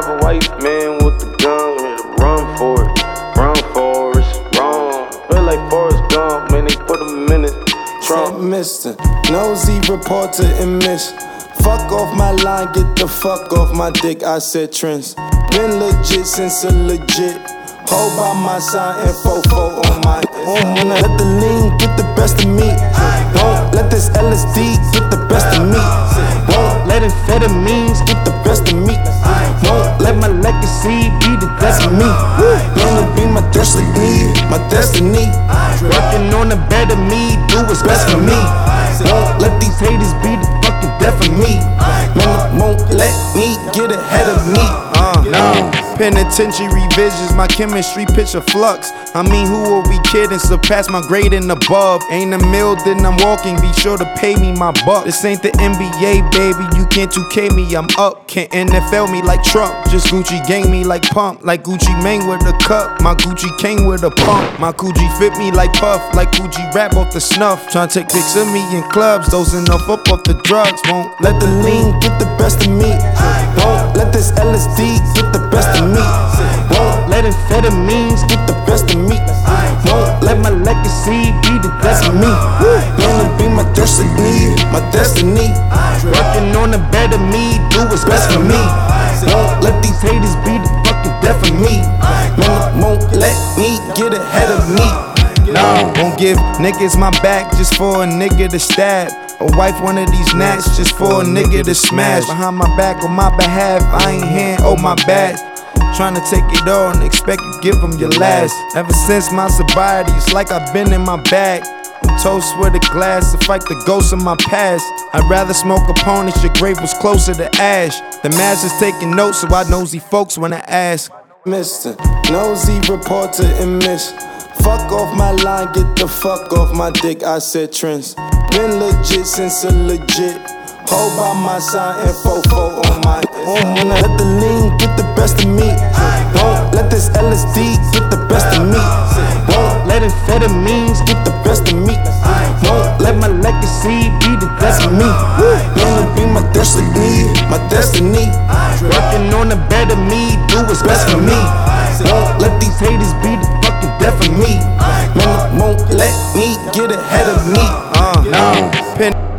have a white man with a gun, here to run for it. Run for it, wrong. Feel like Forrest Gump, man, they put him in it. Trump. Said Mister, nosy reporter and miss. Fuck off my line, get the fuck off my dick. I said trends. Been legit since a legit. Hold by my side and fofo on my. Won't oh, let the lean get the best of me. Won't let this LSD get the best of me. Won't let amphetamines get the legacy be the death of me. Wanna be my destiny, my destiny. Working on a better me, do what's best for me. Won't let these haters be the fucking death of me. Man, won't let me get ahead of me. Uh, no. Penitentiary visions, my chemistry picture flux. I mean, who are we kidding? Surpass my grade and above. Ain't a mill, then I'm walking. Be sure to pay me my buck. This ain't the NBA, baby. You can't 2K me, I'm up. Can't NFL me like Trump. Just Gucci gang me like pump. Like Gucci Mane with a cup. My Gucci King with a pump. My Gucci fit me like puff. Like Gucci rap off the snuff. Tryna take pics of me in clubs. Dosing up off the drugs. Won't Let the lean get the best of me. Won't let this LSD get the best of me. Won't let amphetamines get the best of me. Won't let my legacy be the death of me. Wanna be my destiny, my destiny. Working on a better me, do what's best for me. Won't let these haters be the fucking death of me. Man, won't let me get ahead of me. No, won't give niggas my back just for a nigga to stab. A wife one of these gnats just for a nigga to smash. Behind my back on my behalf, I ain't hand, oh my bad. Tryna take it all and expect you give them your last. Ever since my sobriety, it's like I've been in my bag. Toast with a glass to fight the ghosts of my past. I'd rather smoke opponents, your grave was closer to ash. The master's taking notes, so I nosy folks when I ask. Mister, nosy reporter and miss. Fuck off my line, get the fuck off my dick. I said trends. Been legit since a legit. Hold by my side and fofo on my. Won't wanna let the lean get the best of me. Won't let this LSD get the best of me. Won't let amphetamines get the best of me. Won't let my legacy be the best of me. Wanna be my destiny, my destiny. Working on a better me, do what's best for me. Won't let these haters be the fucking death of me. Man, won't let me get ahead of me. Uh, no. Pen-